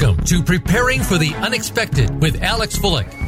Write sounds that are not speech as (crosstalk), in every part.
Welcome to Preparing for the Unexpected with Alex Fullick.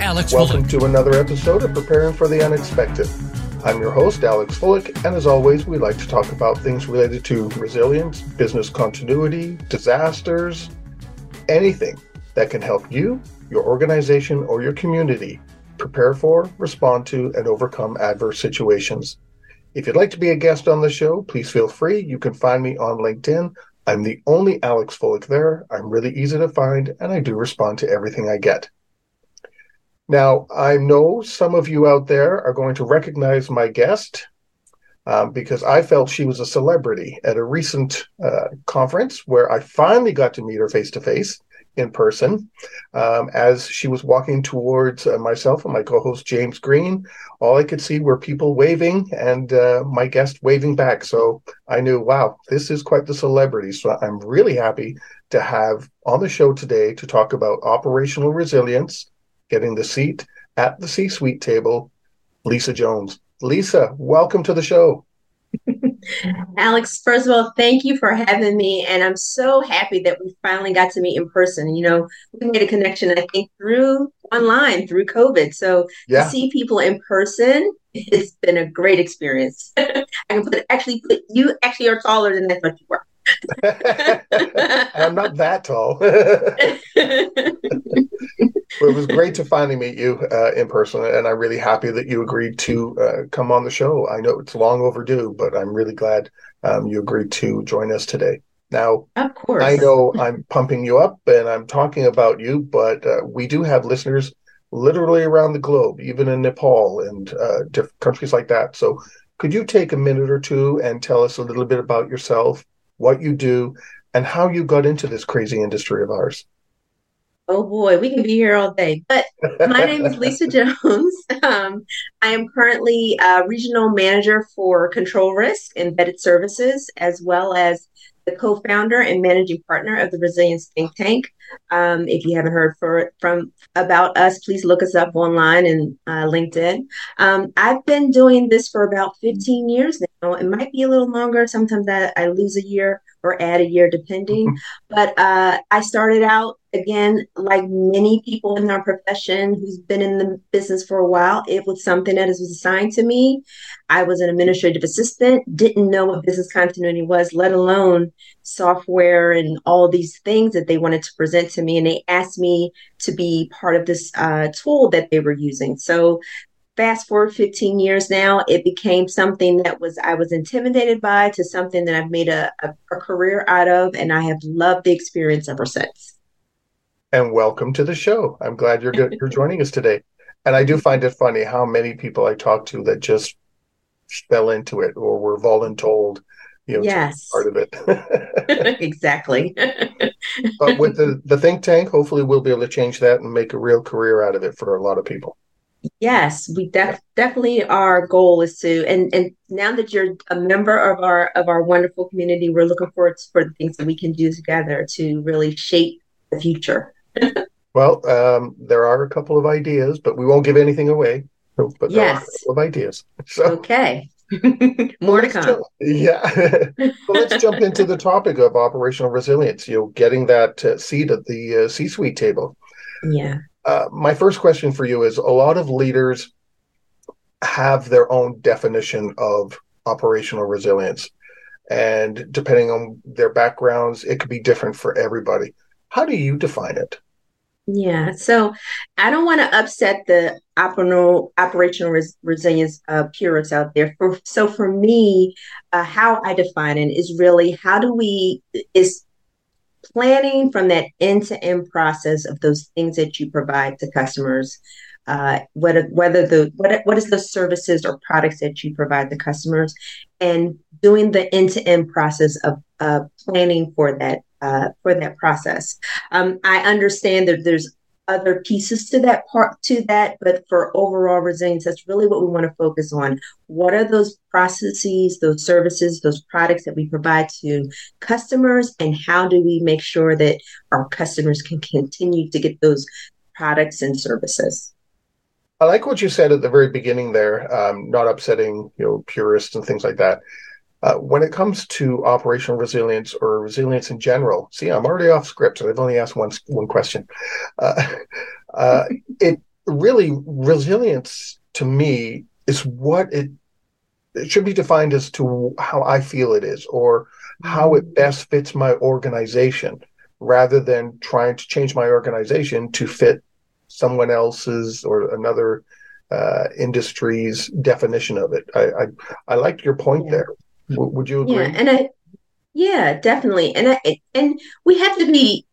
Alex Welcome to another episode of Preparing for the Unexpected. I'm your host, Alex Fullick, and as always, we like to talk about things related to resilience, business continuity, disasters, anything that can help you, your organization, or your community prepare for, respond to, and overcome adverse situations. If you'd like to be a guest on the show, please feel free. You can find me on LinkedIn. I'm the only Alex Fullick there. I'm really easy to find, and I do respond to everything I get. Now, I know some of you out there are going to recognize my guest um, because I felt she was a celebrity at a recent uh, conference where I finally got to meet her face to face in person um, as she was walking towards uh, myself and my co host James Green. All I could see were people waving and uh, my guest waving back. So I knew, wow, this is quite the celebrity. So I'm really happy to have on the show today to talk about operational resilience getting the seat at the C suite table, Lisa Jones. Lisa, welcome to the show. (laughs) Alex, first of all, thank you for having me. And I'm so happy that we finally got to meet in person. You know, we made a connection, I think, through online, through COVID. So Yeah. to see people in person, it's been a great experience. (laughs) I can put actually put you actually are taller than I thought you were. I'm not that tall. (laughs) It was great to finally meet you uh, in person, and I'm really happy that you agreed to uh, come on the show. I know it's long overdue, but I'm really glad um, you agreed to join us today. Now, of course. I know I'm pumping you up and I'm talking about you, but uh, we do have listeners literally around the globe, even in Nepal and uh, different countries like that. So, could you take a minute or two and tell us a little bit about yourself, what you do, and how you got into this crazy industry of ours? Oh boy, we can be here all day. But my name is Lisa (laughs) Jones. Um, I am currently a regional manager for control risk embedded services, as well as the co-founder and managing partner of the Resilience Think Tank. Um, if you haven't heard for, from about us, please look us up online and uh, LinkedIn. Um, I've been doing this for about 15 years now. It might be a little longer. Sometimes I, I lose a year or add a year, depending. But uh, I started out again, like many people in our profession who's been in the business for a while. It was something that was assigned to me. I was an administrative assistant, didn't know what business continuity was, let alone software and all these things that they wanted to present to me. And they asked me to be part of this uh, tool that they were using. So fast forward 15 years now it became something that was i was intimidated by to something that i've made a, a, a career out of and i have loved the experience ever since And welcome to the show. I'm glad you're good, (laughs) you're joining us today. And I do mm-hmm. find it funny how many people I talk to that just fell into it or were voluntold, you know, yes part of it. (laughs) (laughs) exactly but with the, the think tank, hopefully we'll be able to change that and make a real career out of it for a lot of people. Yes we def- definitely our goal is to and and now that you're a member of our of our wonderful community we're looking forward to, for the things that we can do together to really shape the future (laughs) Well, um, there are a couple of ideas, but we won't give anything away. But are a Yes. couple of ideas. (laughs) So okay (laughs) more to come jump- yeah. so let's jump into the topic of operational resilience. You know, getting that uh, seat at the uh, C-suite table. yeah Uh, my first question for you is: a lot of leaders have their own definition of operational resilience, and depending on their backgrounds, it could be different for everybody. How do you define it? Yeah, so I don't want to upset the operational operational res- resilience uh, purists out there. For, so for me, uh, how I define it is really how do we is planning from that end to end process of those things that you provide to customers. Uh, whether whether the what what is the services or products that you provide to customers, and doing the end to end process of uh, planning for that uh, for that process. Um, I understand that there's other pieces to that part to that but for overall resilience that's really what we want to focus on. What are those processes those services those products that we provide to customers and how do we make sure that our customers can continue to get those products and services? I like what you said at the very beginning there um, not upsetting you know purists and things like that uh, when it comes to operational resilience or resilience in general, see, I'm already off script, and I've only asked one one question. Uh, (laughs) uh, it really resilience to me is what it it should be defined as to how I feel it is, or how it best fits my organization, rather than trying to change my organization to fit someone else's or another uh, industry's definition of it. I I, I liked your point yeah. there would you agree? Yeah, and I, yeah, definitely, and I, and we have to be,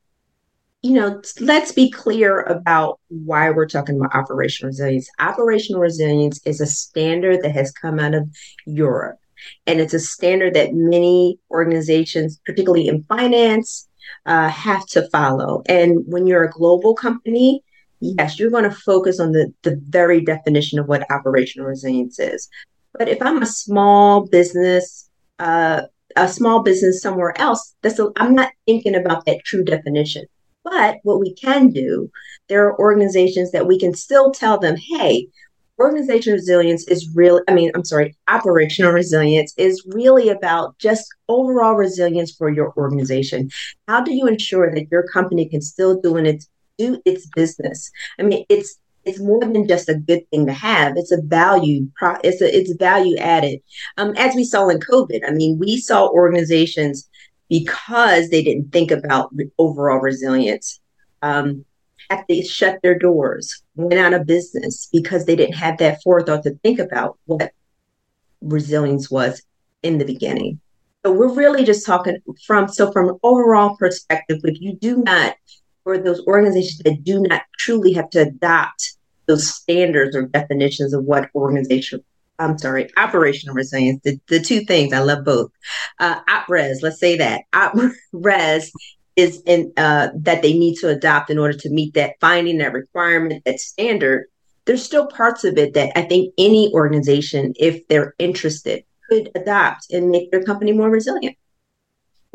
you know, let's be clear about why we're talking about operational resilience. Operational resilience is a standard that has come out of Europe, and it's a standard that many organizations, particularly in finance, uh, have to follow. And when you're a global company, yes, you're going to focus on the, the very definition of what operational resilience is. But if I'm a small business, uh, a small business somewhere else, that's a, I'm not thinking about that true definition. But what we can do, there are organizations that we can still tell them, hey, organizational resilience is real. I mean, I'm sorry, operational resilience is really about just overall resilience for your organization. How do you ensure that your company can still do its do its business? I mean, it's it's more than just a good thing to have. It's a value. It's a it's value added. Um, as we saw in COVID, I mean, we saw organizations because they didn't think about overall resilience. Um, had to shut their doors, went out of business because they didn't have that forethought to think about what resilience was in the beginning. So we're really just talking from so from an overall perspective, if you do not for those organizations that do not truly have to adopt those standards or definitions of what organization I'm sorry, operational resilience, the, the two things, I love both. Uh, OpRes, let's say that. OpRes (laughs) is in uh, that they need to adopt in order to meet that finding, that requirement, that standard. There's still parts of it that I think any organization, if they're interested, could adopt and make their company more resilient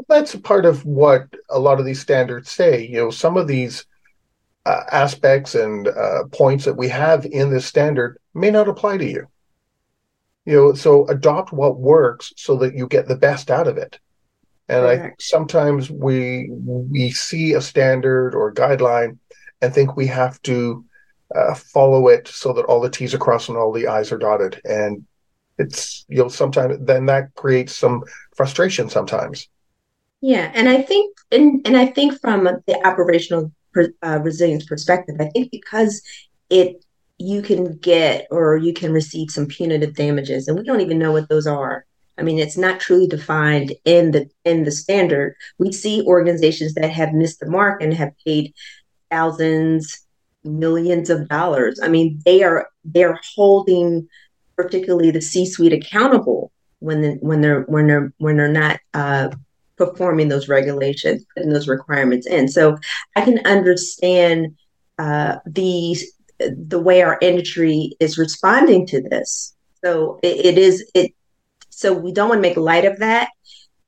that's part of what a lot of these standards say. You know, some of these uh, aspects and uh, points that we have in this standard may not apply to you. You know, so adopt what works so that you get the best out of it. And Correct. I think sometimes we we see a standard or guideline and think we have to uh, follow it so that all the T's are crossed and all the I's are dotted. And it's you know sometimes then that creates some frustration sometimes. Yeah, and I think, and and I think from the operational uh, resilience perspective, I think because it you can get or you can receive some punitive damages, and we don't even know what those are. I mean, it's not truly defined in the in the standard. We see organizations that have missed the mark and have paid thousands, millions of dollars. I mean, they are they're holding particularly the C-suite accountable when the, when they're when they're when they're not uh, performing those regulations and those requirements in. So I can understand uh, the the way our industry is responding to this. So it, it is it. So we don't want to make light of that.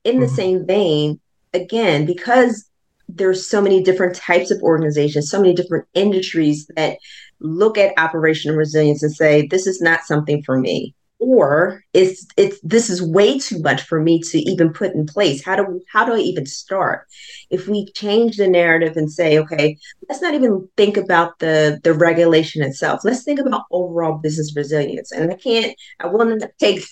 In the mm-hmm. same vein, again, because there's so many different types of organizations, so many different industries that look at operational resilience and say, this is not something for me or it's it's this is way too much for me to even put in place how do how do i even start if we change the narrative and say okay let's not even think about the the regulation itself let's think about overall business resilience and i can't i want to (laughs) take,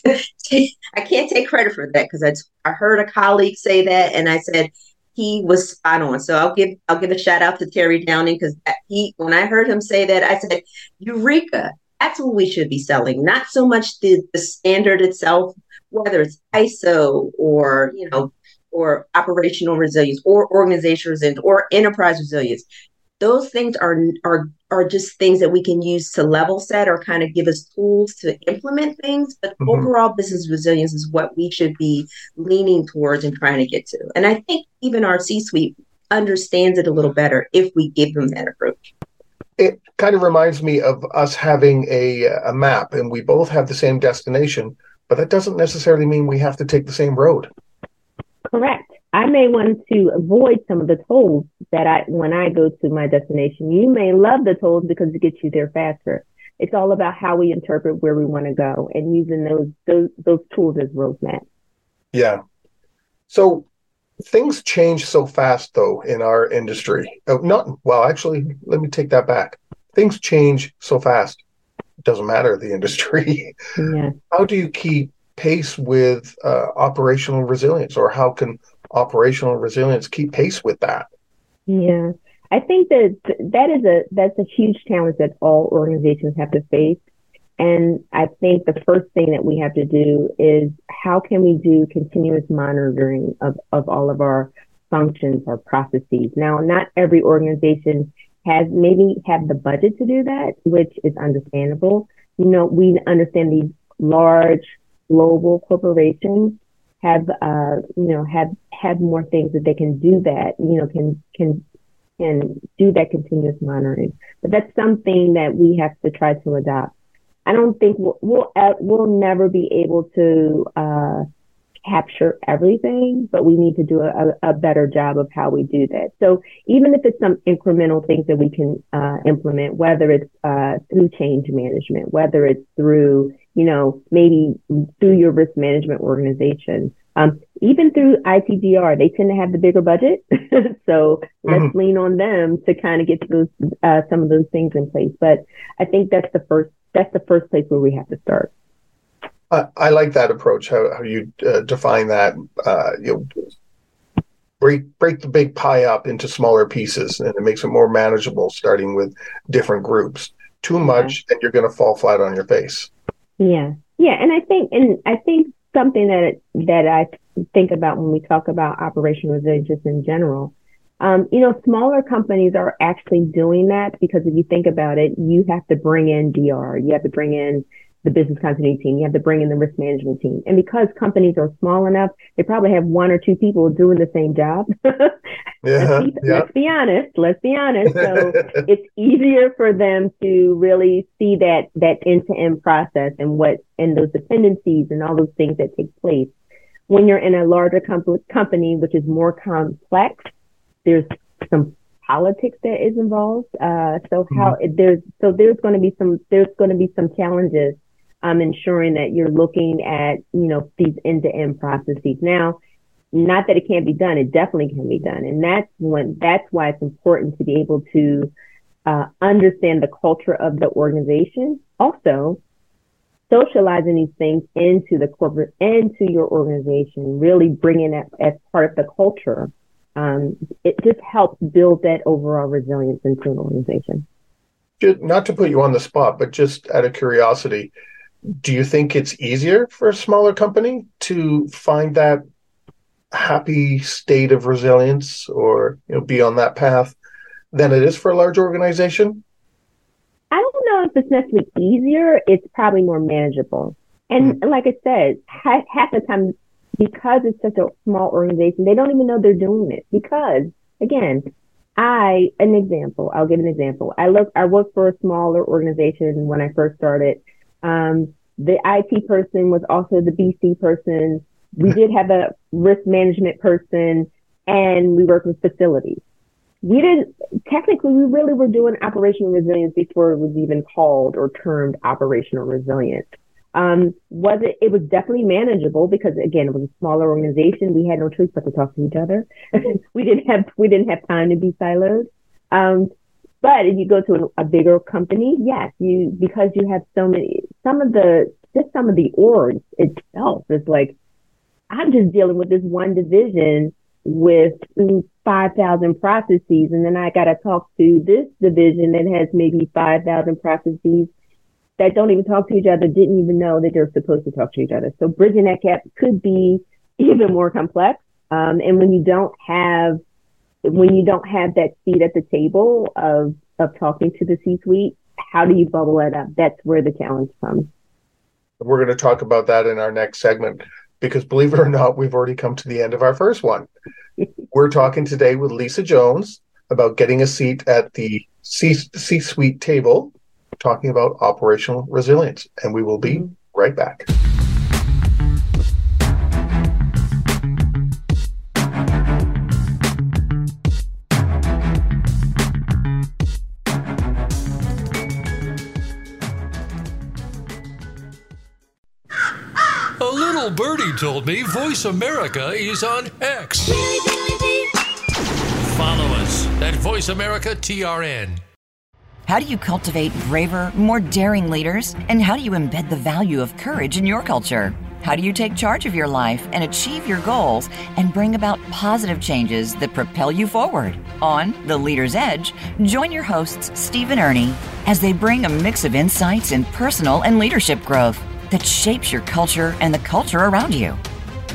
i can't take credit for that because I, I heard a colleague say that and i said he was spot on. So I'll give I'll give a shout out to Terry Downing because he when I heard him say that I said, Eureka! That's what we should be selling, not so much the, the standard itself, whether it's ISO or, you know, or operational resilience or organizational resilience or enterprise resilience. Those things are are are just things that we can use to level set or kind of give us tools to implement things. But mm-hmm. overall business resilience is what we should be leaning towards and trying to get to. And I think even our C suite understands it a little better if we give them that approach. It kind of reminds me of us having a, a map and we both have the same destination, but that doesn't necessarily mean we have to take the same road. Correct. I may want to avoid some of the tolls that I, when I go to my destination, you may love the tolls because it gets you there faster. It's all about how we interpret where we want to go and using those, those, those tools as roadmaps. Yeah. So things change so fast though in our industry. Oh, not well, actually, let me take that back. Things change so fast. It doesn't matter the industry. (laughs) Yeah. How do you keep pace with uh, operational resilience, or how can operational resilience keep pace with that? Yeah, I think that that is a that's a huge challenge that all organizations have to face. And I think the first thing that we have to do is how can we do continuous monitoring of, of all of our functions or processes? Now, not every organization has maybe have the budget to do that, which is understandable. You know, we understand these large global corporations have, uh, you know, have, have more things that they can do that, you know, can, can, can do that continuous monitoring. But that's something that we have to try to adopt. I don't think we'll we'll, we'll never be able to uh, capture everything, but we need to do a, a, better job of how we do that. So even if it's some incremental things that we can uh, implement, whether it's uh, through change management, whether it's through you know maybe through your risk management organization, um, even through ITDR, they tend to have the bigger budget. (laughs) so let's mm-hmm. lean on them to kind of get those, uh, some of those things in place. But I think that's the first that's the first place where we have to start. I, I like that approach. How, how you uh, define that? Uh, you know, break break the big pie up into smaller pieces, and it makes it more manageable. Starting with different groups. Too much, yeah. and you're going to fall flat on your face. Yeah, yeah, and I think, and I think something that that I think about when we talk about operational resilience in general um, you know, smaller companies are actually doing that because if you think about it, you have to bring in DR, you have to bring in the business continuity team, you have to bring in the risk management team. And because companies are small enough, they probably have one or two people doing the same job. (laughs) yeah, let's, be, yeah. let's be honest. Let's be honest. So (laughs) it's easier for them to really see that that end to end process and what and those dependencies and all those things that take place. When you're in a larger com- company, which is more complex, there's some politics that is involved. Uh, so how mm-hmm. there's so there's going to be some there's going to be some challenges um, ensuring that you're looking at you know these end to end processes. Now, not that it can't be done, it definitely can be done, and that's when that's why it's important to be able to uh, understand the culture of the organization. Also, socializing these things into the corporate into your organization, really bringing it as part of the culture um, it just helps build that overall resilience into an organization. Not to put you on the spot, but just out of curiosity, do you think it's easier for a smaller company to find that happy state of resilience or you know be on that path than it is for a large organization? I don't know if it's necessarily easier. It's probably more manageable. And mm-hmm. like I said, half, half the time because it's such a small organization, they don't even know they're doing it. Because again, I, an example, I'll give an example. I look, I worked for a smaller organization when I first started. Um, the IT person was also the BC person. We (laughs) did have a risk management person and we worked with facilities. We didn't, technically, we really were doing operational resilience before it was even called or termed operational resilience. Um, was it, it was definitely manageable because again, it was a smaller organization. We had no choice but to talk to each other. (laughs) we didn't have, we didn't have time to be siloed. Um, but if you go to a, bigger company, yes, you, because you have so many, some of the, just some of the orgs itself is like, I'm just dealing with this one division with 5,000 processes. And then I got to talk to this division that has maybe 5,000 processes that don't even talk to each other didn't even know that they're supposed to talk to each other. So bridging that gap could be (laughs) even more complex. Um, and when you don't have when you don't have that seat at the table of of talking to the C-suite, how do you bubble it up? That's where the challenge comes. We're going to talk about that in our next segment because believe it or not, we've already come to the end of our first one. (laughs) We're talking today with Lisa Jones about getting a seat at the C C suite table talking about operational resilience. And we will be mm-hmm. right back. A little birdie told me Voice America is on X. Follow us at Voice America TRN. How do you cultivate braver, more daring leaders? And how do you embed the value of courage in your culture? How do you take charge of your life and achieve your goals and bring about positive changes that propel you forward? On The Leader's Edge, join your hosts, Steve and Ernie, as they bring a mix of insights in personal and leadership growth that shapes your culture and the culture around you.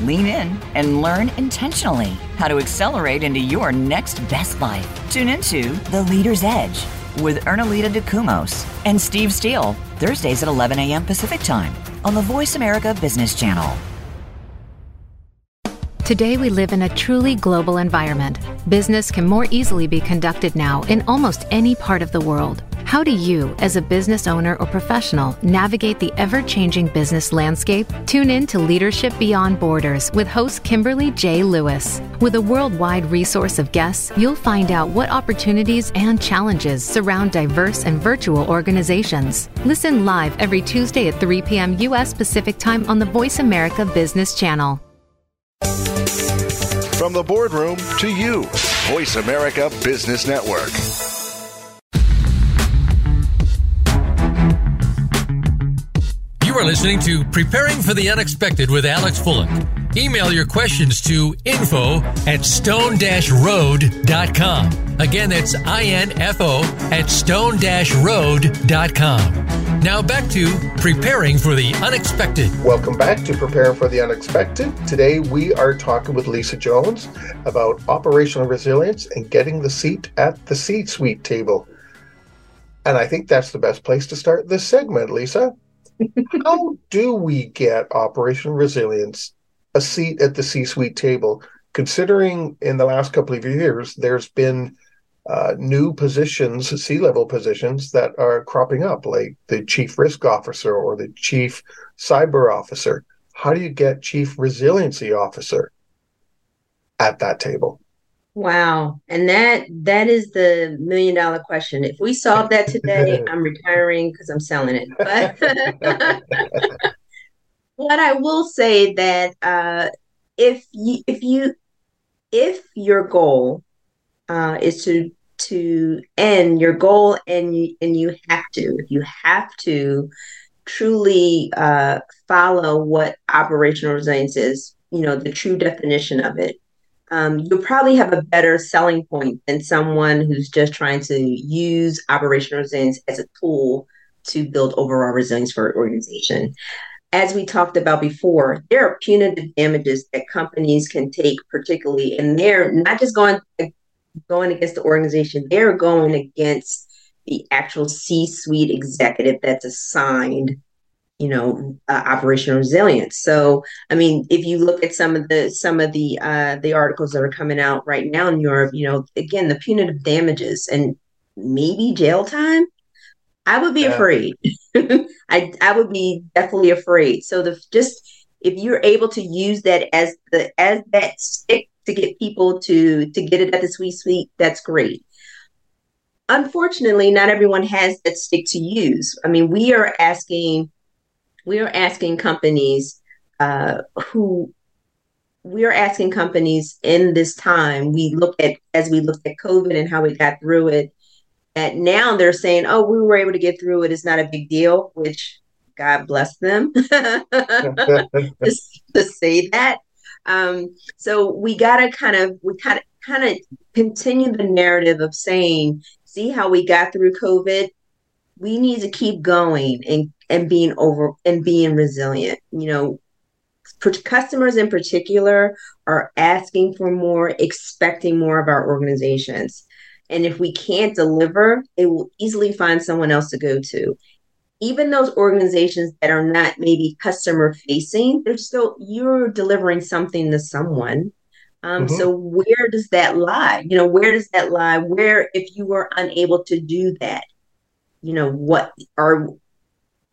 Lean in and learn intentionally how to accelerate into your next best life. Tune into The Leader's Edge with Ernalita DeCumos and Steve Steele, Thursdays at 11 a.m. Pacific Time on the Voice America Business Channel. Today, we live in a truly global environment. Business can more easily be conducted now in almost any part of the world. How do you, as a business owner or professional, navigate the ever changing business landscape? Tune in to Leadership Beyond Borders with host Kimberly J. Lewis. With a worldwide resource of guests, you'll find out what opportunities and challenges surround diverse and virtual organizations. Listen live every Tuesday at 3 p.m. U.S. Pacific Time on the Voice America Business Channel. From the boardroom to you, Voice America Business Network. You are listening to Preparing for the Unexpected with Alex Fullick. Email your questions to info at stone-road.com. Again, that's I-N-F-O at stone-road.com. Now back to Preparing for the Unexpected. Welcome back to Preparing for the Unexpected. Today we are talking with Lisa Jones about operational resilience and getting the seat at the C-suite table. And I think that's the best place to start this segment, Lisa. How do we get operational resilience a seat at the C suite table, considering in the last couple of years there's been uh, new positions, C level positions that are cropping up, like the chief risk officer or the chief cyber officer? How do you get chief resiliency officer at that table? Wow. And that that is the million dollar question. If we solve that today, (laughs) I'm retiring because I'm selling it. But (laughs) what I will say that uh, if you if you if your goal uh, is to to end your goal and you and you have to if you have to truly uh, follow what operational resilience is you know the true definition of it um, you'll probably have a better selling point than someone who's just trying to use operational resilience as a tool to build overall resilience for an organization. As we talked about before, there are punitive damages that companies can take, particularly, and they're not just going going against the organization; they're going against the actual C-suite executive that's assigned you know uh, operational resilience. So i mean if you look at some of the some of the uh the articles that are coming out right now in europe you know again the punitive damages and maybe jail time i would be yeah. afraid. (laughs) I i would be definitely afraid. So the just if you're able to use that as the as that stick to get people to to get it at the sweet sweet that's great. Unfortunately not everyone has that stick to use. I mean we are asking we are asking companies uh, who we are asking companies in this time we look at as we looked at covid and how we got through it and now they're saying oh we were able to get through it. It's not a big deal which god bless them. (laughs) To, to, say that. Um, so we got to kind of we kind of kind of continue the narrative of saying see how we got through covid we need to keep going and and being over and being resilient you know customers in particular are asking for more expecting more of our organizations and if we can't deliver they will easily find someone else to go to even those organizations that are not maybe customer facing they're still you're delivering something to someone Um, mm-hmm. So where does that lie? You know, where does that lie? Where, if you were unable to do that, you know, what are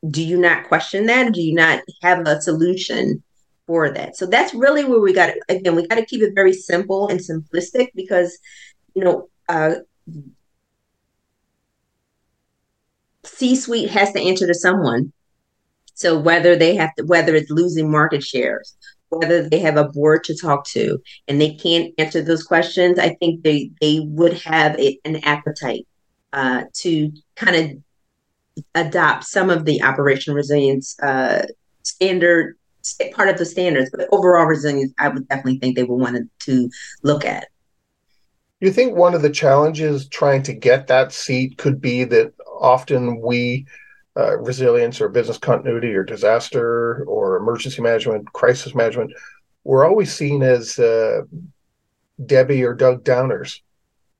do you not question that? Do you not have a solution for that? So that's really where we got it. Again, we got to keep it very simple and simplistic because, you know, uh, C suite has to answer to someone. So whether they have to, whether it's losing market shares, whether they have a board to talk to and they can't answer those questions, I think they they would have a, an appetite uh, to kind of adopt some of the operational resilience uh, standard part of the standards, but overall resilience, I would definitely think they would want to look at. You think one of the challenges trying to get that seat could be that often we uh, resilience or business continuity or disaster or emergency management, crisis management, we're always seen as uh, Debbie or Doug Downers,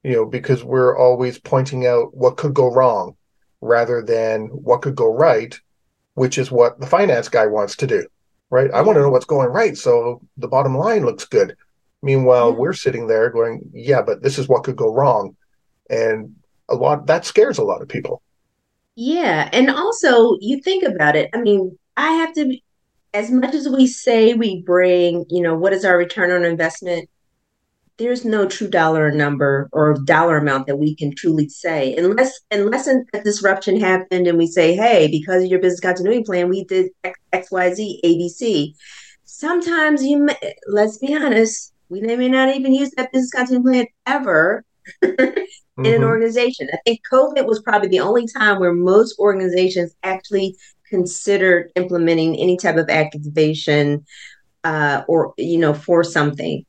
you know, because we're always pointing out what could go wrong rather than what could go right, which is what the finance guy wants to do, right? I want to know what's going right. So the bottom line looks good. Meanwhile, we're sitting there going, yeah, but this is what could go wrong. And a lot that scares a lot of people. Yeah. And also, you think about it. I mean, I have to, as much as we say we bring, you know, what is our return on investment? There's no true dollar number or dollar amount that we can truly say, unless unless a disruption happened and we say, hey, because of your business continuity plan, we did X, X Y, Z, ABC. Sometimes you, may, let's be honest, we may not even use that business continuity plan ever. mm-hmm. (laughs) in an mm-hmm. organization. I think COVID was probably the only time where most organizations actually considered implementing any type of activation uh, or you know for something.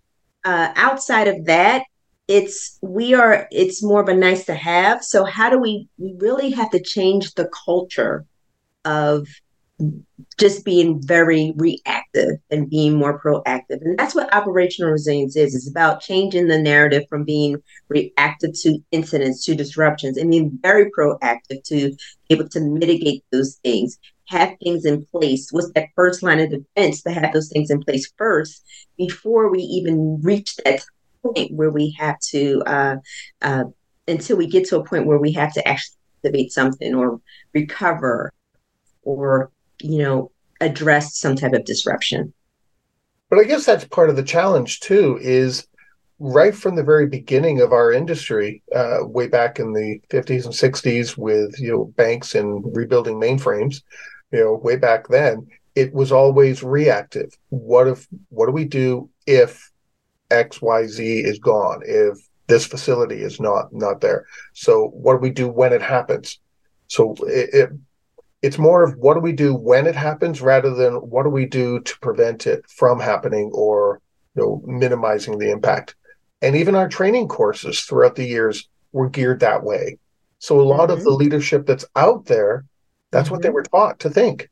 Uh, outside of that, it's we are it's more of a nice to have. So how do we we really have to change the culture of just being very reactive and being more proactive. And that's what operational resilience is. It's about changing the narrative from being reactive to incidents, to disruptions, and being very proactive to be able to mitigate those things, have things in place. What's that first line of defense to have those things in place first before we even reach that point where we have to, uh, uh, until we get to a point where we have to actually activate something or recover or you know, address some type of disruption. But I guess that's part of the challenge too. Is right from the very beginning of our industry, uh, way back in the 50s and 60s, with you know banks and rebuilding mainframes, you know, way back then, it was always reactive. What if? What do we do if X Y Z is gone? If this facility is not not there? So what do we do when it happens? So it, it it's more of what do we do when it happens rather than what do we do to prevent it from happening or you know minimizing the impact and even our training courses throughout the years were geared that way so a lot mm-hmm. of the leadership that's out there that's what they mm-hmm. were taught to think.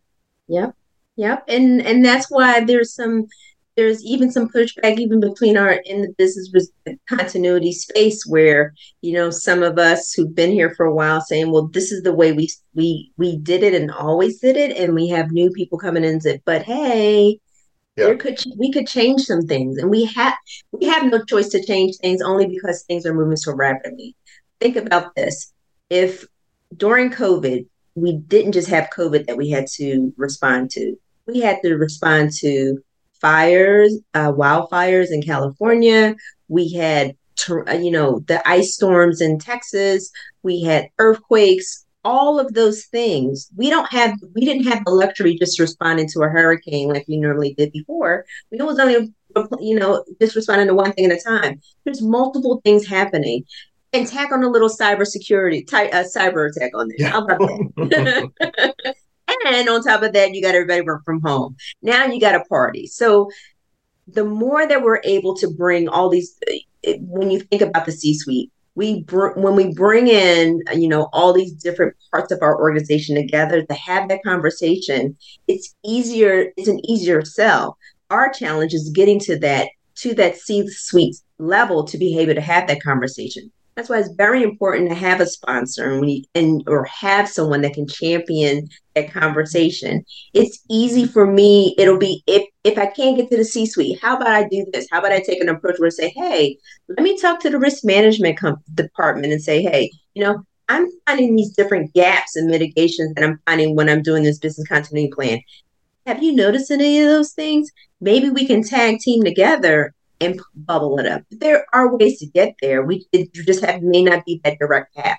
Yep. Yep. And and that's why there's some there's even some pushback even between our in the business continuity space where you know some of us who've been here for a while saying well this is the way we we we did it and always did it. And we have new people coming in and say but hey yeah. there could we could change some things. And we have we have no choice to change things only because things are moving so rapidly. Think about this. If during covid we didn't just have covid that we had to respond to we had to respond to fires, uh, wildfires in California. We had, uh, you know, the ice storms in Texas. We had earthquakes. All of those things. We don't have. We didn't have the luxury just responding to a hurricane like we normally did before. We was only, you know, just responding to one thing at a time. There's multiple things happening and tack on a little cybersecurity, ty- uh, cyber attack on there. Yeah. How about that? (laughs) And on top of that, you got everybody work from home. Now you got a party. So the more that we're able to bring all these, when you think about the C suite, we br- when we bring in you know all these different parts of our organization together to have that conversation it's easier it's an easier sell our challenge is getting to that to that c suite level to be able to have that conversation That's why it's very important to have a sponsor and we and or have someone that can champion that conversation. It's easy for me. It'll be if if I can't get to the C-suite, how about I do this? How about I take an approach where I say, hey, let me talk to the risk management com- department and say, hey, you know, I'm finding these different gaps and mitigations that I'm finding when I'm doing this business continuity plan. Have you noticed any of those things? Maybe we can tag team together and bubble it up. But There are ways to get there. We just have may not be that direct path.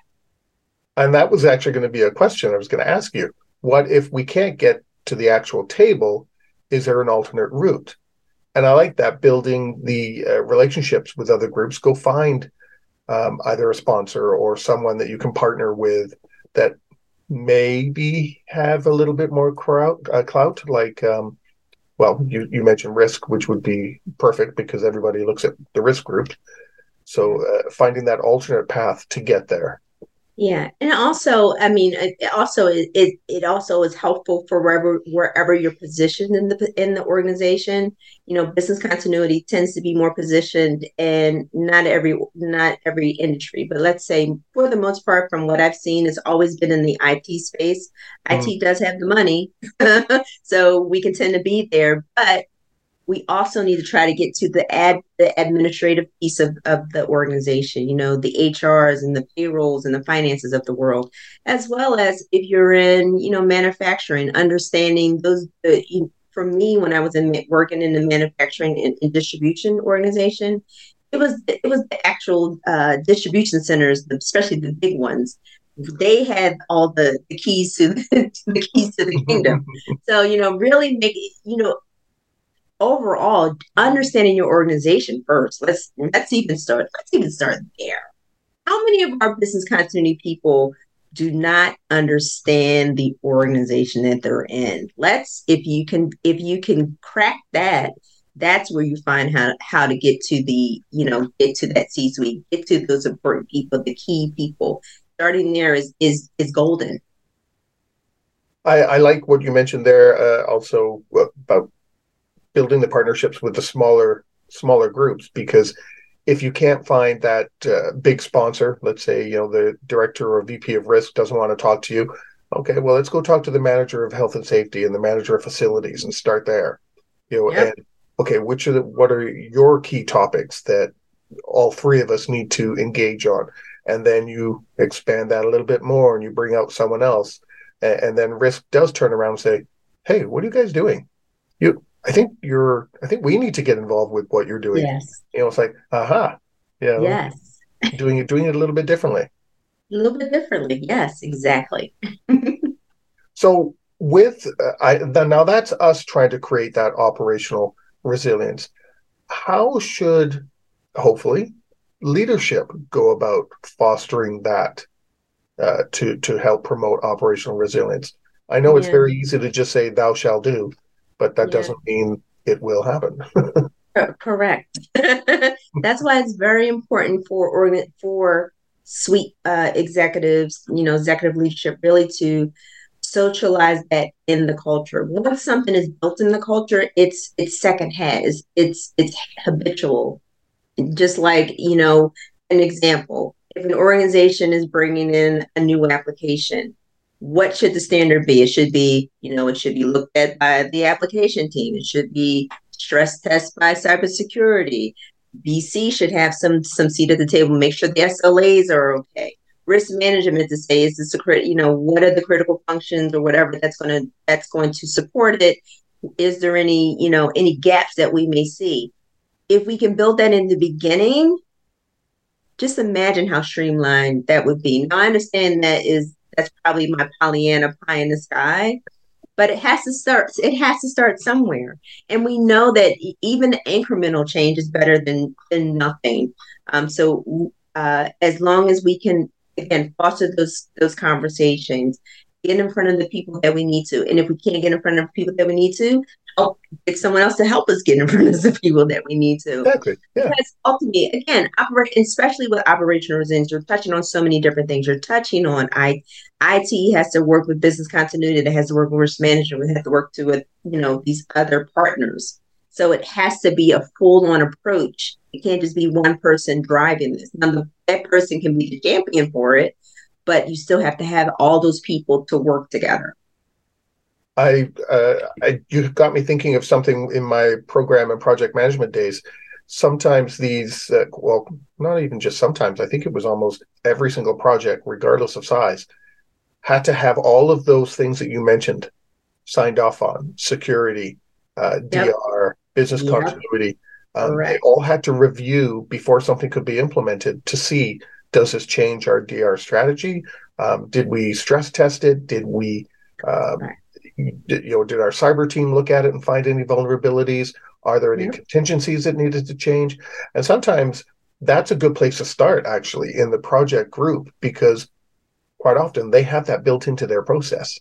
And that was actually going to be a question I was going to ask you. What if we can't get to the actual table? Is there an alternate route? And I like that building the uh, relationships with other groups. Go find um, either a sponsor or someone that you can partner with that maybe have a little bit more uh, clout, like um, well, you, you mentioned risk, which would be perfect because everybody looks at the risk group. So uh, finding that alternate path to get there. Yeah, and also, I mean, it also it, it also is helpful for wherever wherever you're positioned in the in the organization. You know, business continuity tends to be more positioned in not every not every industry, but let's say for the most part, from what I've seen, it's always been in the IT space. Mm. IT does have the money, (laughs) so we can tend to be there, but we also need to try to get to the ad the administrative piece of, of the organization you know the hrs and the payrolls and the finances of the world as well as if you're in you know manufacturing understanding those the, you, for me when i was in working in the manufacturing and, and distribution organization it was it was the actual uh, distribution centers especially the big ones. They had all the, the keys to the, (laughs) the keys to the kingdom. (laughs) So you know really make you know overall understanding your organization first let's let's even start let's even start there. How many of our business continuity people do not understand the organization that they're in? Let's if you can if you can crack that that's where you find how how to get to the you know get to that c suite get to those important people the key people. Starting there is is is golden. I, I like what you mentioned there uh, also about building the partnerships with the smaller smaller groups because if you can't find that uh, big sponsor, let's say you know the director or VP of risk doesn't want to talk to you, okay, well let's go talk to the manager of health and safety and the manager of facilities and start there. You know, and okay, which are the what are your key topics that all three of us need to engage on, and then you expand that a little bit more and you bring out someone else, and, and then risk does turn around and say, hey, what are you guys doing? You I think you're I think we need to get involved with what you're doing. Yes. You know, it's like, aha. Yeah. yes. (laughs) doing it doing it a little bit differently. A little bit differently. Yes, exactly. (laughs) so with uh, I now that's us trying to create that operational resilience. How should hopefully leadership go about fostering that uh, to to help promote operational resilience? I know yeah. it's very easy to just say "thou shall do," but that yeah. doesn't mean it will happen. (laughs) Correct. (laughs) That's why it's very important for organ- for suite uh, executives, you know, executive leadership, really to socialize that in the culture. Once something is built in the culture, it's it's secondhand. It's it's it's habitual. Just like you know, an example: if an organization is bringing in a new application, what should the standard be? It should be, you know, it should be looked at by the application team. It should be stress test by cybersecurity. BC should have some some seat at the table. Make sure the SLAs are okay. Risk management to say is this a? You know, what are the critical functions or whatever that's going to that's going to support it? Is there any you know any gaps that we may see? If we can build that in the beginning, just imagine how streamlined that would be. Now I understand that is that's probably my Pollyanna pie in the sky. But it has to start. It has to start somewhere, and we know that even incremental change is better than than nothing. Um, so uh, as long as we can again foster those those conversations, get in front of the people that we need to, and if we can't get in front of people that we need to, help get someone else to help us get in front of the people that we need to. Exactly. Yeah. Because ultimately, again, operate, especially with operational resilience, you're touching on so many different things. You're touching on I, IT has to work with business continuity, it has to work with risk management, we have to work to with you know these other partners. So it has to be a full on approach It can't just be one person driving this. Now, that person can be the champion for it, but you still have to have all those people to work together. I, uh, I you got me thinking of something in my program and project management days. Sometimes these, uh, well, not even just sometimes. I think it was almost every single project, regardless of size, had to have all of those things that you mentioned signed off on: security, uh, yep. DR, business yep. continuity. Um, they all had to review before something could be implemented to see does this change our DR strategy? Um, did we stress test it? Did we um, did, you know, did our cyber team look at it and find any vulnerabilities? Are there any contingencies that needed to change? And sometimes that's a good place to start, actually, in the project group, because quite often they have that built into their process.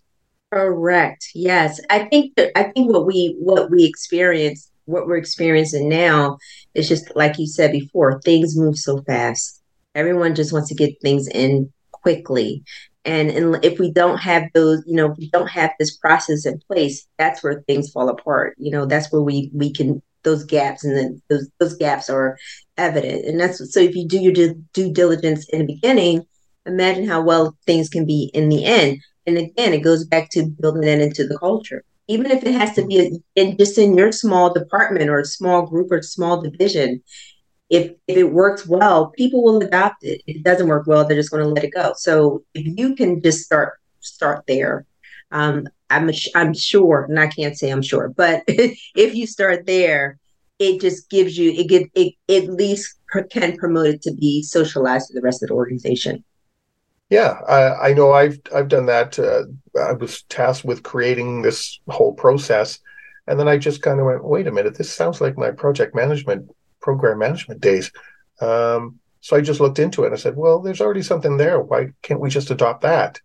Correct. Yes, I think that I think what we what we experience, what we're experiencing now, is just like you said before. Things move so fast. Everyone just wants to get things in quickly, and, and if we don't have those you know we don't have this process in place that's where things fall apart. You know that's where we we can those gaps and then those those gaps are evident. And that's so if you do your due, due diligence in the beginning imagine how well things can be in the end. And again it goes back to building that into the culture. Even if it has to be in just in your small department or a small group or small division if if it works well, people will adopt it. If it doesn't work well, they're just going to let it go. So if you can just start start there, um, I'm I'm sure, and I can't say I'm sure, but (laughs) if you start there, it just gives you it get it, it at least can promote it to be socialized to the rest of the organization. Yeah, I, I know I've I've done that. Uh, I was tasked with creating this whole process, and then I just kind of went, wait a minute, this sounds like my project management program management days. Um, so I just looked into it and I said, well, there's already something there. Why can't we just adopt that?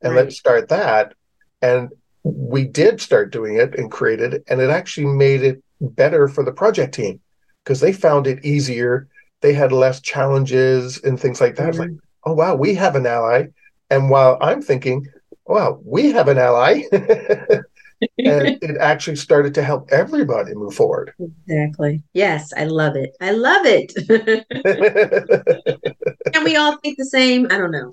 And right. let's start that. And we did start doing it and created, and it actually made it better for the project team because they found it easier. They had less challenges and things like that. Mm-hmm. Like, oh wow, we have an ally. And while I'm thinking, wow, we have an ally. (laughs) and it actually started to help everybody move forward. Exactly. Yes, I love it. I love it. (laughs) Can we all think the same? I don't know.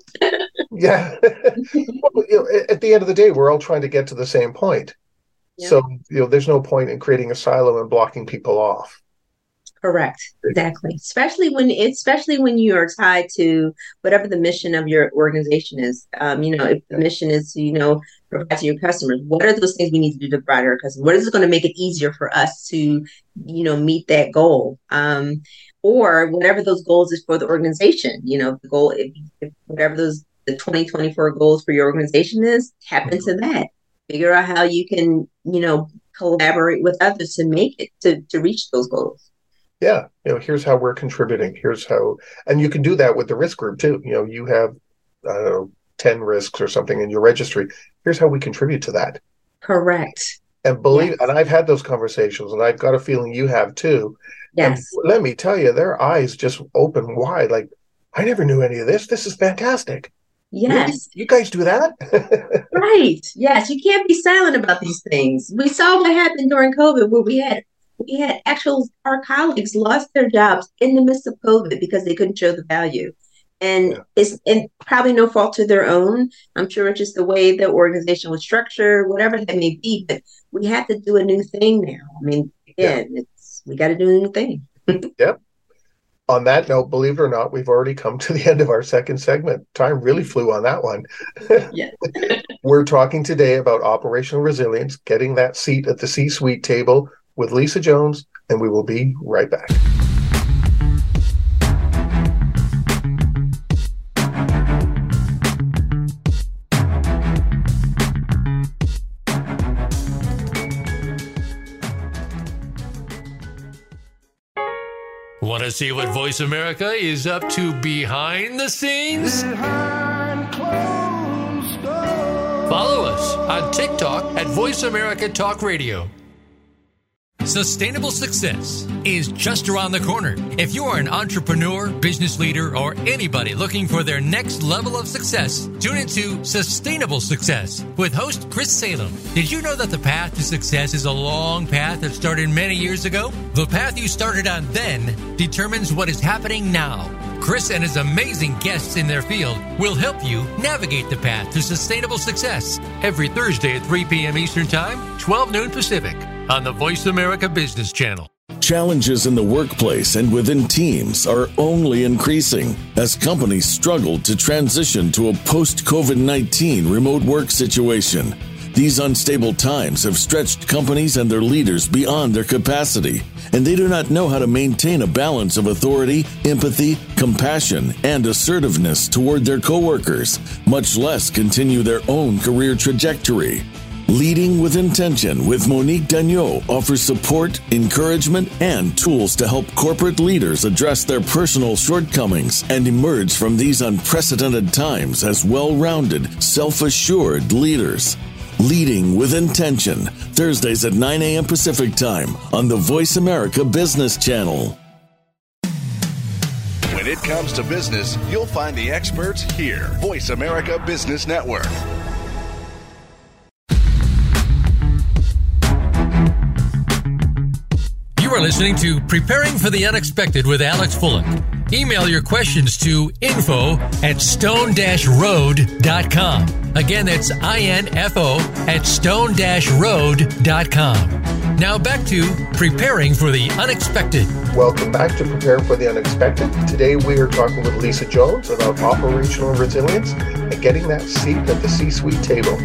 yeah. well, you know, at the end of the day, we're all trying to get to the same point. Yeah. So, you know, there's no point in creating a silo and blocking people off. Correct. Exactly. Especially when especially when you are tied to whatever the mission of your organization is. Um, you know, if the mission is to, you know, provide to your customers, what are those things we need to do to provide our customers? What is going to make it easier for us to, you know, meet that goal? Um, or whatever those goals is for the organization. You know, the goal if, if whatever those the 2024 goals for your organization is, tap into that. Figure out how you can, you know, collaborate with others to make it to to reach those goals yeah you know here's how we're contributing here's how and you can do that with the risk group too you know you have i don't know 10 risks or something in your registry here's how we contribute to that correct and believe yes. and i've had those conversations and i've got a feeling you have too yes and let me tell you their eyes just open wide like i never knew any of this this is fantastic Yes. Really? You guys do that? (laughs) right. Yes. You can't be silent about these things. We saw what happened during COVID where we had we had actual our colleagues lost their jobs in the midst of COVID because they couldn't show the value. And yeah. it's and probably no fault to their own. I'm sure it's just the way the organization was structured, whatever that may be. But we have to do a new thing now. I mean, again, yeah. it's we got to do a new thing. (laughs) yep. On that note, believe it or not, we've already come to the end of our second segment. Time really flew on that one. (laughs) yeah. We're talking today about operational resilience, getting that seat at the C suite table with Lisa Jones, and we will be right back. Want to see what Voice America is up to behind the scenes? Behind Follow us on TikTok at Voice America Talk Radio. Sustainable success is just around the corner. If you are an entrepreneur, business leader, or anybody looking for their next level of success, tune into Sustainable Success with host Chris Salem. Did you know that the path to success is a long path that started many years ago? The path you started on then determines what is happening now. Chris and his amazing guests in their field will help you navigate the path to sustainable success every Thursday at 3 p.m. Eastern Time, 12 noon Pacific on the Voice America Business Channel. Challenges in the workplace and within teams are only increasing as companies struggle to transition to a post COVID 19 remote work situation. These unstable times have stretched companies and their leaders beyond their capacity, and they do not know how to maintain a balance of authority, empathy, compassion, and assertiveness toward their coworkers, much less continue their own career trajectory. Leading with Intention with Monique Dagneau offers support, encouragement, and tools to help corporate leaders address their personal shortcomings and emerge from these unprecedented times as well rounded, self assured leaders. Leading with Intention, Thursdays at 9 a.m. Pacific Time on the Voice America Business Channel. When it comes to business, you'll find the experts here. Voice America Business Network. Are listening to Preparing for the Unexpected with Alex Fullick. Email your questions to info at stone-road.com. Again, that's I-N-F-O at stone-road.com. Now back to Preparing for the Unexpected. Welcome back to Prepare for the Unexpected. Today we are talking with Lisa Jones about operational resilience and getting that seat at the C-suite table.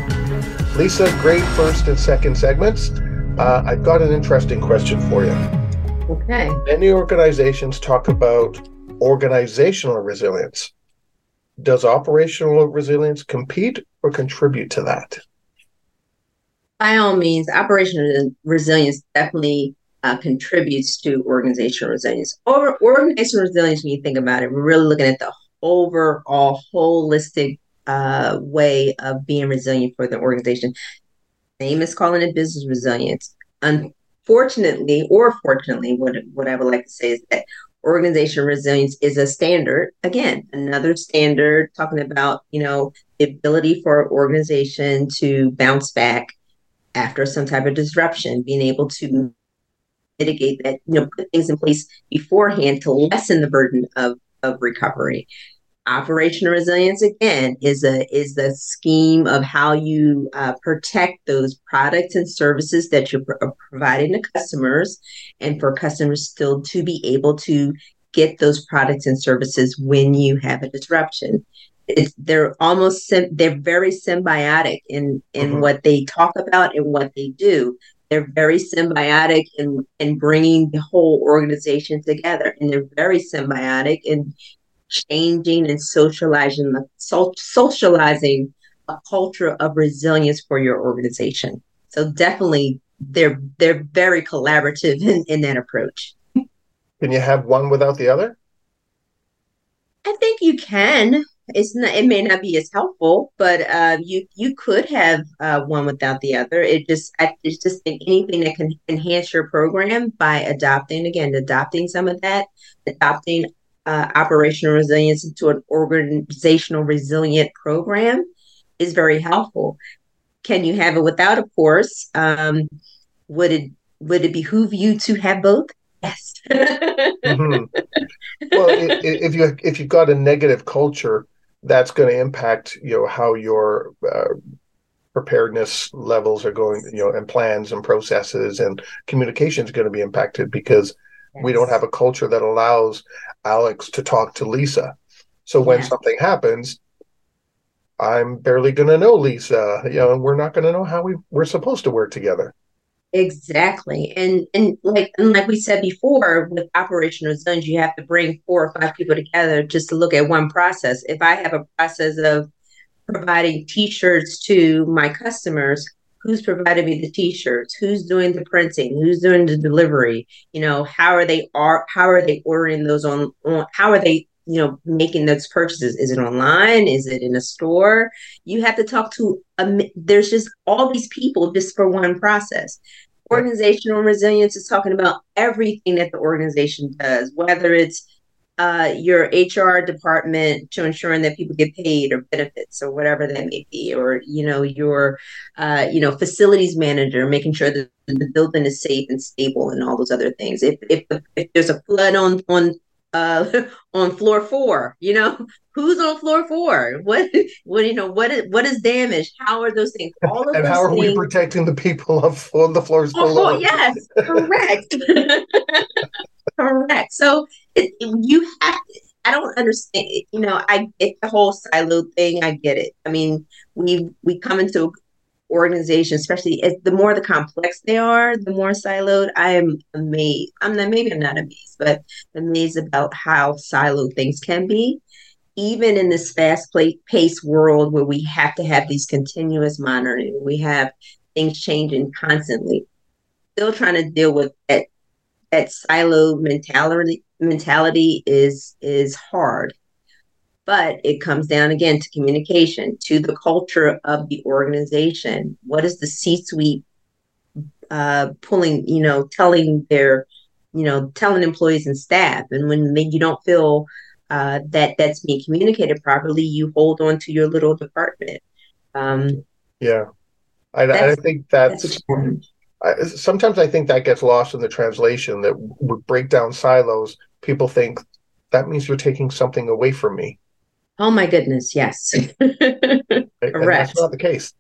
Lisa, great first and second segments. Uh, I've got an interesting question for you. Okay. Many organizations talk about organizational resilience. Does operational resilience compete or contribute to that? By all means, operational resilience definitely uh, contributes to organizational resilience. Over organizational resilience, when you think about it, we're really looking at the overall holistic uh, way of being resilient for the organization. Name is calling it business resilience. Unfortunately, or fortunately, what, what I would like to say is that organization resilience is a standard. Again, another standard talking about, you know, the ability for an organization to bounce back after some type of disruption, being able to mitigate that, you know, put things in place beforehand to lessen the burden of, of recovery operational resilience again is a is the scheme of how you uh, protect those products and services that you're pro- providing to customers and for customers still to be able to get those products and services when you have a disruption it's, they're almost sim- they're very symbiotic in in mm-hmm. what they talk about and what they do they're very symbiotic in in bringing the whole organization together and they're very symbiotic in changing and socializing the so, socializing a culture of resilience for your organization. So definitely they're they're very collaborative in, in that approach. Can you have one without the other? I think you can. It's not. It may not be as helpful, but uh, you you could have uh, one without the other. It just I just think anything that can enhance your program by adopting again, adopting some of that, adopting uh, operational resilience into an organizational resilient program is very helpful. Can you have it without? Of course. Um, would it would it behoove you to have both? Yes. mm-hmm. (laughs) Well, if you if you've got a negative culture, that's going to impact you know how your uh, preparedness levels are going, you know, and plans and processes and communication is going to be impacted because Yes. We don't have a culture that allows Alex to talk to Lisa. So when yes. something happens, I'm barely going to know Lisa, you know, we're not going to know how we we're supposed to work together. Exactly. And and like and like we said before, with operational zones, you have to bring four or five people together just to look at one process. If I have a process of providing t-shirts to my customers, who's providing me the t-shirts who's doing the printing who's doing the delivery you know how are they are how are they ordering those on, on how are they you know making those purchases? Is it online? Is it in a store? You have to talk to a, there's just all these people just for one process. Organizational resilience is talking about everything that the organization does, whether it's uh, your HR department to ensuring that people get paid or benefits or whatever that may be, or you know your uh, you know facilities manager making sure that the building is safe and stable and all those other things. If if, if there's a flood on on uh, (laughs) on floor four, you know (laughs) who's on floor four? What (laughs) what you know what is what is damaged? How are those things? All of and how are things, we protecting the people of, on the floors Oh, below? oh, yes, correct. Correct. So it, you have to, I don't understand, you know, I get the whole silo thing. I get it. I mean, we we come into organizations, especially as the more the complex they are, the more siloed. I am amazed. I'm not maybe I'm not amazed, but amazed about how siloed things can be. Even in this fast paced world where we have to have these continuous monitoring, we have things changing constantly still trying to deal with that that silo mentality mentality is is hard. But it comes down again to communication to the culture of the organization. What is the c suite uh, pulling you know telling their you know telling employees and staff? And when they, you don't feel uh, that that's being communicated properly you hold on to your little department. Um, Yeah. I, I think that's that's I, sometimes I think that gets lost in the translation that we break down silos. People think that means you're taking something away from me. oh my goodness yes (laughs) Correct. that's not the case.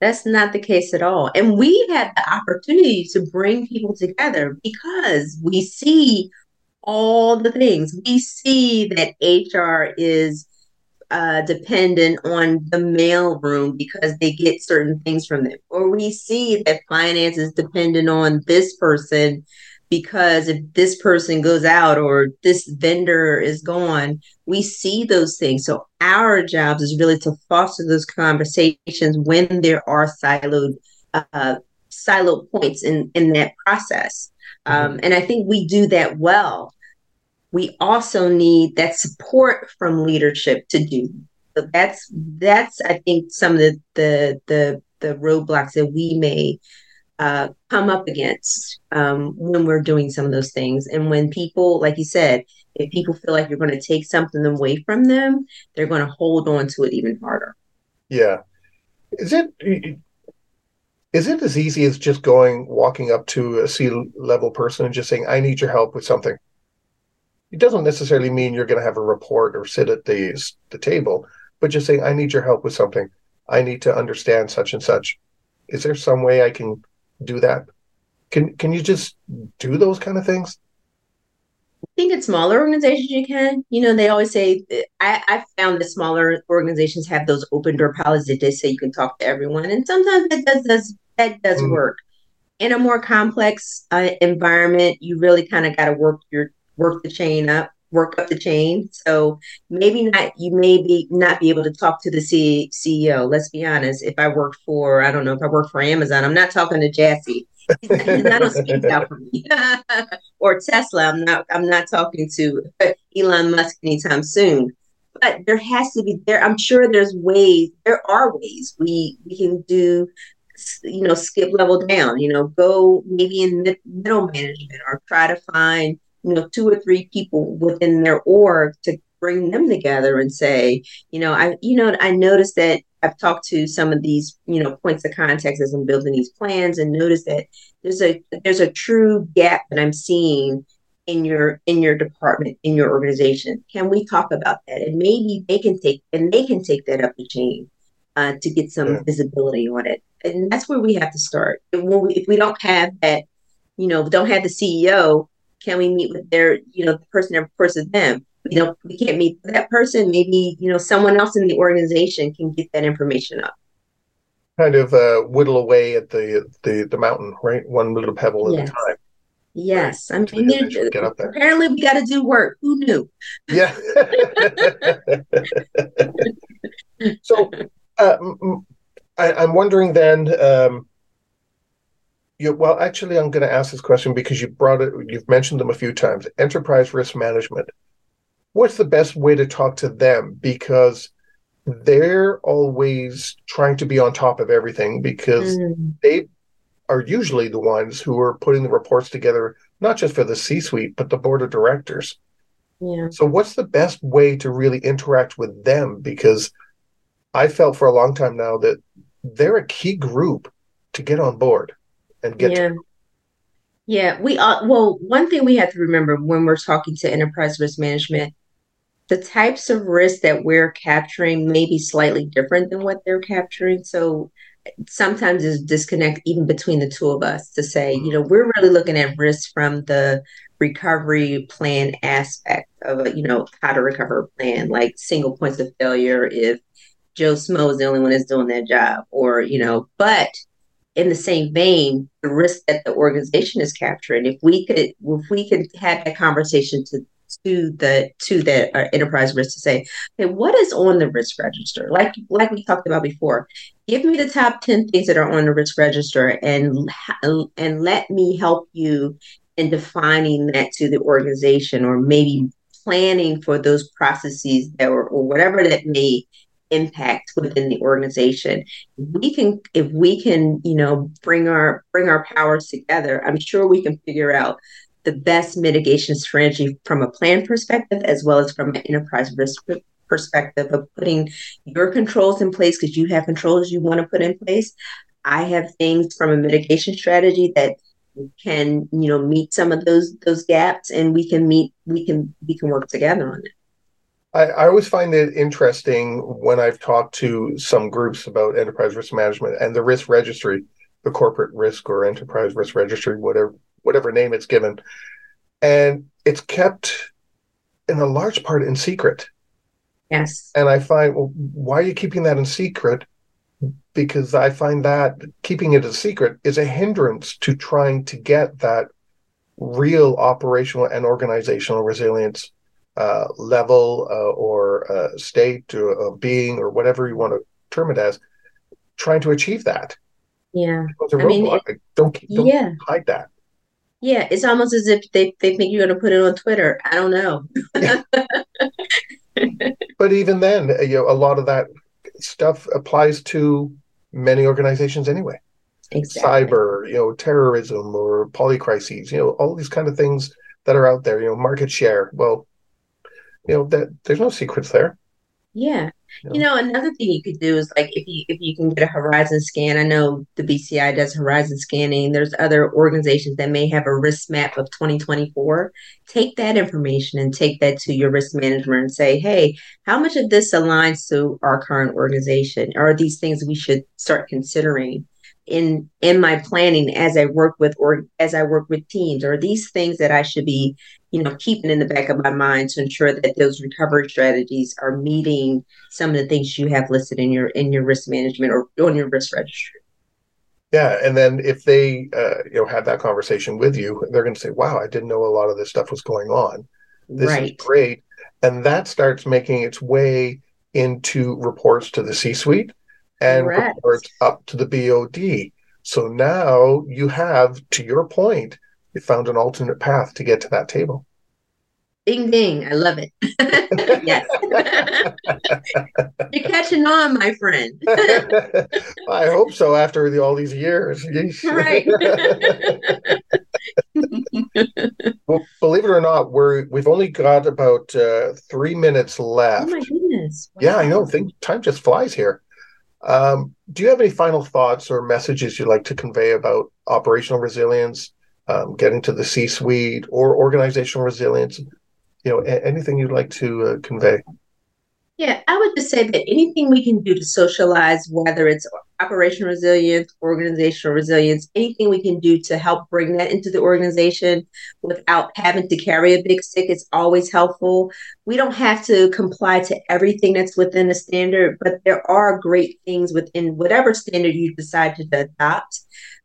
That's not the case at all. And we have the opportunity to bring people together because we see all the things. We see that HR is uh, dependent on the mail room because they get certain things from them. Or we see that finance is dependent on this person because if this person goes out or this vendor is gone, we see those things. So our jobs is really to foster those conversations when there are siloed uh, siloed points in in that process. Um, and I think we do that well. We also need that support from leadership to do. So that's that's I think some of the the the, the roadblocks that we may uh, come up against um, when we're doing some of those things. And when people, like you said, if people feel like you're going to take something away from them, they're going to hold on to it even harder. Yeah. Is it is it as easy as just going walking up to a C level person and just saying, I need your help with something? It doesn't necessarily mean you're going to have a report or sit at the the table, but just saying, I need your help with something. I need to understand such and such. Is there some way I can do that? Can can you just do those kind of things? I think in smaller organizations you can. You know, they always say I, I found that smaller organizations have those open door policies that they say you can talk to everyone, and sometimes that does, does that does Mm. work. In a more complex uh, environment, you really kind of got to work your work the chain up, work up the chain. So maybe not. You may be not be able to talk to the C- CEO. Let's be honest. If I worked for, I don't know, if I work for Amazon, I'm not talking to Jassy. (laughs) For me. (laughs) or Tesla. I'm not. I'm not talking to Elon Musk anytime soon. But there has to be there. I'm sure there's ways. There are ways we we can do. You know, skip level down. You know, go maybe in mid, middle management or try to find you know two or three people within their org to bring them together and say, you know, I you know I noticed that I've talked to some of these you know points of contact as I'm building these plans and noticed that there's a there's a true gap that I'm seeing in your in your department in your organization. Can we talk about that? And maybe they can take and they can take that up the chain uh, to get some Yeah. visibility on it. And that's where we have to start. If we, if we don't have that you know don't have the ceo can we meet with their you know the person that reports to them we don't we can't meet that person maybe you know someone else in the organization can get that information up Kind of uh, whittle away at the, the the mountain, right? One little pebble at a time. yes i mean get up there. apparently we got to do work who knew Yeah. (laughs) (laughs) so, uh, I, I'm wondering then. Um, you, well, actually, I'm going to ask this question because you brought it. You've mentioned them a few times. Enterprise risk management. What's the best way to talk to them? Because they're always trying to be on top of everything because Mm, they are usually the ones who are putting the reports together, not just for the C suite, but the board of directors. Yeah. So, what's the best way to really interact with them? Because I felt for a long time now that they're a key group to get on board and get Yeah. Yeah, we uh, well, one thing we have to remember when we're talking to enterprise risk management, the types of risks that we're capturing may be slightly different than what they're capturing. So sometimes there's disconnect even between the two of us to say, you know, we're really looking at risks from the recovery plan aspect of a, you know, how to recover a plan, like single points of failure if Joe Smo is the only one that's doing that job, or, you know, but in the same vein, the risk that the organization is capturing, if we could, if we could have that conversation to to the to the uh, enterprise risk to say, okay, what is on the risk register? Like like we talked about before, give me the top ten things that are on the risk register, and and let me help you in defining that to the organization, or maybe planning for those processes that were or whatever that may impact within the organization. We can if we can you know bring our bring our powers together i'm sure we can figure out the best mitigation strategy from a plan perspective as well as from an enterprise risk perspective of putting your controls in place because you have controls you want to put in place. I have things from a mitigation strategy that can you know meet some of those those gaps and we can meet we can we can work together on it I, I always find it interesting when I've talked to some groups about enterprise risk management and the risk registry, the corporate risk or enterprise risk registry, whatever whatever name it's given, and it's kept in a large part in secret. Yes. And I find, well, why are you keeping that in secret? Because I find that keeping it a secret is a hindrance to trying to get that real operational and organizational resilience uh, level uh, or uh, state of being or whatever you want to term it as, trying to achieve that. Yeah. I mean, it- don't don't yeah. hide that. Yeah, it's almost as if they, they think you're going to put it on Twitter. I don't know. (laughs) But even then, uh, you know, a lot of that stuff applies to many organizations anyway. Exactly. Cyber, you know, terrorism or polycrises, you know, all these kind of things that are out there. You know, market share. Well, you know that there's no secrets there. Yeah. Yeah. You know, another thing you could do is like if you if you can get a horizon scan. I know the BCI does horizon scanning. There's other organizations that may have a risk map of 2024. Take that information and take that to your risk manager and say, hey, how much of this aligns to our current organization? Are these things we should start considering in in my planning as I work with or as I work with teams? Are these things that I should be you know, keeping in the back of my mind to ensure that those recovery strategies are meeting some of the things you have listed in your in your risk management or on your risk registry. Yeah, and then if they, uh, you know, have that conversation with you, they're going to say, "Wow, I didn't know a lot of this stuff was going on. This right. is great," and that starts making its way into reports to the C-suite and Correct. reports up to the BOD. So now you have, to your point, you found an alternate path to get to that table. Ding ding. I love it. (laughs) yes. You're catching on, my friend. (laughs) I hope so. After the, all these years, right. (laughs) well, believe it or not, we're we've only got about uh, three minutes left. oh my goodness. Yeah, I know. Think time just flies here. Um, do you have any final thoughts or messages you'd like to convey about operational resilience, um, getting to the C-suite, or organizational resilience? You know, a- anything you'd like to uh, convey? Yeah, I would just say that anything we can do to socialize, whether it's operational resilience, organizational resilience, anything we can do to help bring that into the organization without having to carry a big stick is always helpful. We don't have to comply to everything that's within the standard, but there are great things within whatever standard you decide to adopt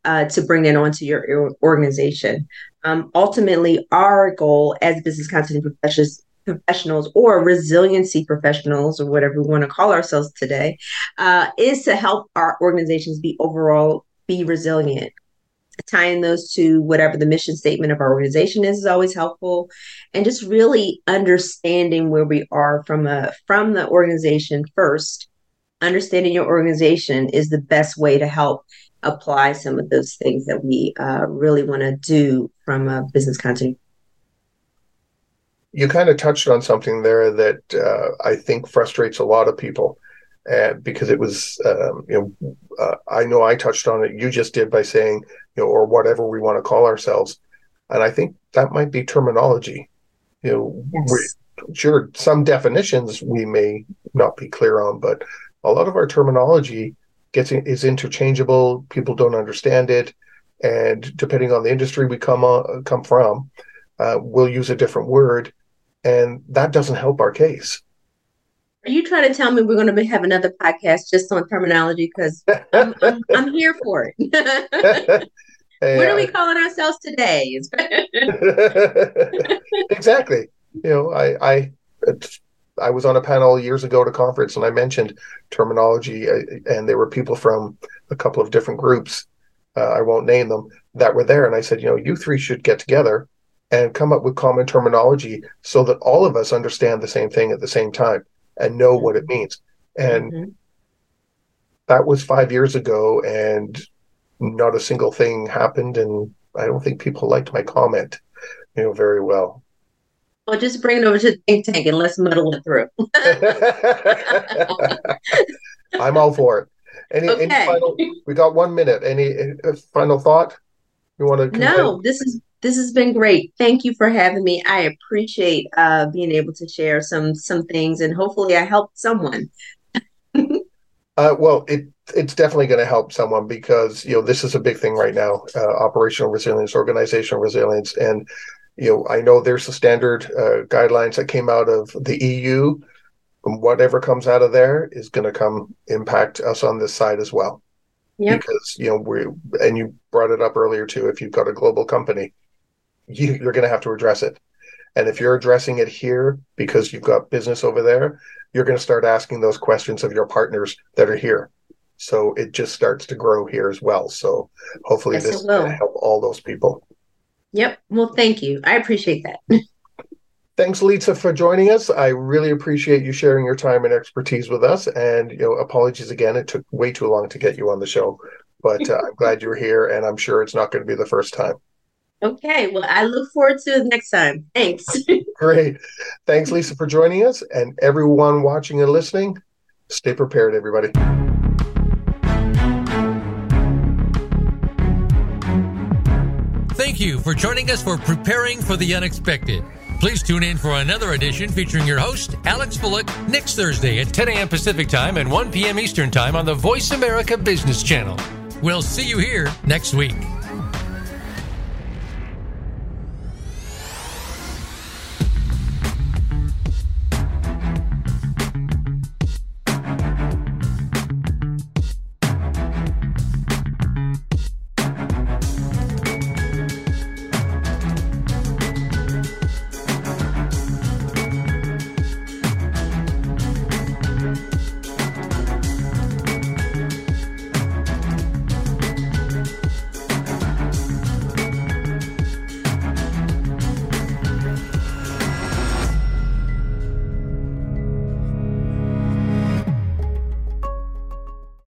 uh, to bring that onto your, organization. Um, ultimately, our goal as business continuity professionals professionals or resiliency professionals or whatever we want to call ourselves today uh, is to help our organizations be overall be resilient tying those to whatever the mission statement of our organization is is always helpful and just really understanding where we are from a from the organization first understanding your organization is the best way to help apply some of those things that we uh, really want to do from a business continuity. You kind of touched on something there that uh, I think frustrates a lot of people. And because it was, um, you know, uh, I know I touched on it. You just did by saying, you know, or whatever we want to call ourselves, and I think that might be terminology. You know, yes. sure, some definitions we may not be clear on, but a lot of our terminology gets in, is interchangeable. People don't understand it, and depending on the industry we come on, come from, uh, we'll use a different word, and that doesn't help our case. Are you trying to tell me we're going to have another podcast just on terminology? Because I'm, I'm, I'm, here for it. hey, (laughs) what are we calling ourselves today? (laughs) exactly. You know, I, I, I was on a panel years ago at a conference, and I mentioned terminology, uh, and there were people from a couple of different groups. Uh, I won't name them that were there, and I said, you know, you three should get together and come up with common terminology so that all of us understand the same thing at the same time and know what it means. And mm-hmm. that was five years ago, and not a single thing happened. And I don't think people liked my comment, you know, very well. Well, just bring it over to the think tank and let's muddle it through. (laughs) I'm all for it. Any, okay. any final, we got one minute. Any, any final thought you want to? No, this is this has been great. Thank you for having me. I appreciate uh, being able to share some some things, and hopefully, I helped someone. (laughs) uh, well, it it's definitely going to help someone because you know this is a big thing right now: uh, operational resilience, organizational resilience, and you know I know there's the standard uh, guidelines that came out of the EU. Whatever comes out of there is going to come impact us on this side as well. Yeah. Because you know we and you brought it up earlier too. If you've got a global company, you, you're going to have to address it. And if you're addressing it here because you've got business over there, you're going to start asking those questions of your partners that are here. So it just starts to grow here as well. So hopefully yes, this will help all those people. Yep. Well, thank you. I appreciate that. (laughs) Thanks, Lisa, for joining us. I really appreciate you sharing your time and expertise with us. And you know, apologies again; it took way too long to get you on the show, but uh, I'm glad you're here, and I'm sure it's not going to be the first time. Okay. Well, I look forward to it next time. Thanks. (laughs) Great. Thanks, Lisa, for joining us. And everyone watching and listening, stay prepared, everybody. Thank you for joining us for Preparing for the Unexpected. Please tune in for another edition featuring your host, Alex Fullick, next Thursday at 10 a.m. Pacific Time and 1 p.m. Eastern Time on the Voice America Business Channel. We'll see you here next week.